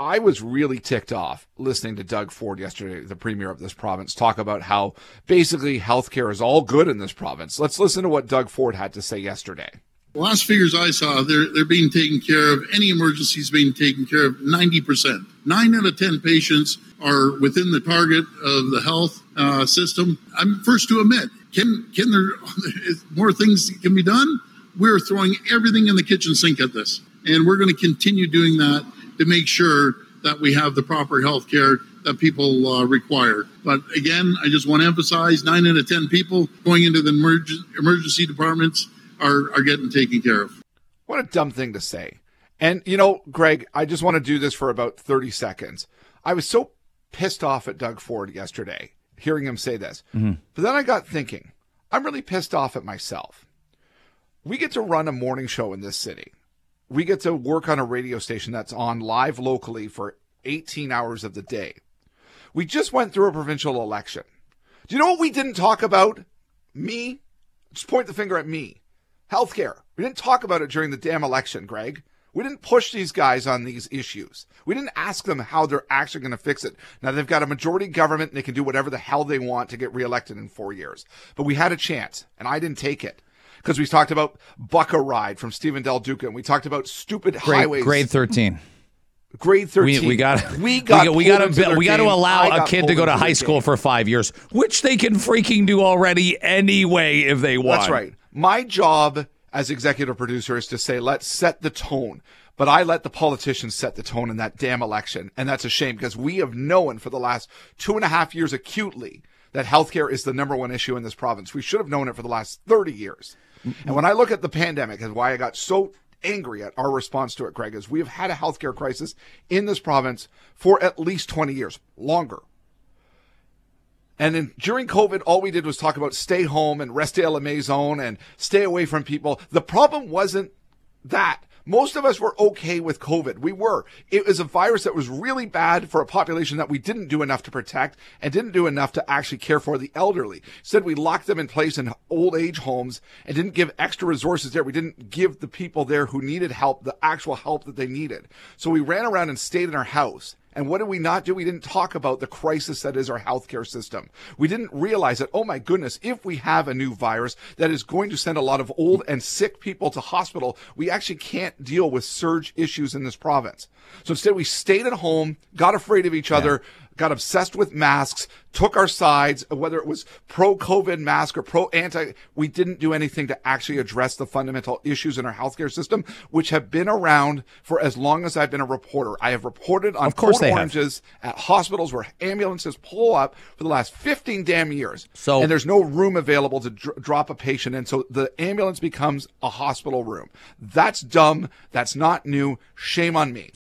I was really ticked off listening to Doug Ford yesterday, the premier of this province, talk about how basically healthcare is all good in this province. Let's listen to what Doug Ford had to say yesterday. The last figures I saw, they're, they're being taken care of. Any emergencies being taken care of 90%. Nine out of 10 patients are within the target of the health uh, system. I'm first to admit, can, can there, more things can be done? We're throwing everything in the kitchen sink at this. And we're going to continue doing that to make sure that we have the proper health care that people uh, require. But again, I just want to emphasize nine out of 10 people going into the emerg- emergency departments are, are getting taken care of. What a dumb thing to say. And, you know, Greg, I just want to do this for about 30 seconds. I was so pissed off at Doug Ford yesterday, hearing him say this. Mm-hmm. But then I got thinking, I'm really pissed off at myself. We get to run a morning show in this city. We get to work on a radio station that's on live locally for 18 hours of the day. We just went through a provincial election. Do you know what we didn't talk about? Me? Just point the finger at me. Healthcare. We didn't talk about it during the damn election, Greg. We didn't push these guys on these issues. We didn't ask them how they're actually going to fix it. Now they've got a majority government and they can do whatever the hell they want to get reelected in four years. But we had a chance and I didn't take it because we talked about Buck a Ride from Steven Del Duca and we talked about stupid grade, highways. Grade 13. Grade 13. We, we got we got we, got to we got to allow a kid to go to high school game. for 5 years, which they can freaking do already anyway if they want. That's right. My job as executive producer is to say, let's set the tone. But I let the politicians set the tone in that damn election. And that's a shame because we have known for the last two and a half years acutely that healthcare is the number one issue in this province. We should have known it for the last 30 years. And when I look at the pandemic and why I got so angry at our response to it, Greg, is we have had a healthcare crisis in this province for at least 20 years, longer. And then during COVID, all we did was talk about stay home and rester à maison and stay away from people. The problem wasn't that. Most of us were okay with COVID. We were. It was a virus that was really bad for a population that we didn't do enough to protect and didn't do enough to actually care for the elderly. Instead, we locked them in place in old age homes and didn't give extra resources there. We didn't give the people there who needed help the actual help that they needed. So we ran around and stayed in our house. And what did we not do? We didn't talk about the crisis that is our healthcare system. We didn't realize that, oh my goodness, if we have a new virus that is going to send a lot of old and sick people to hospital, we actually can't deal with surge issues in this province. So instead we stayed at home, got afraid of each yeah. other, got obsessed with masks, took our sides, whether it was pro COVID mask or pro anti. We didn't do anything to actually address the fundamental issues in our healthcare system, which have been around for as long as I've been a reporter. I have reported on of course oranges have. at hospitals where ambulances pull up for the last 15 damn years. So, and there's no room available to dr- drop a patient in. So the ambulance becomes a hospital room. That's dumb. That's not new. Shame on me.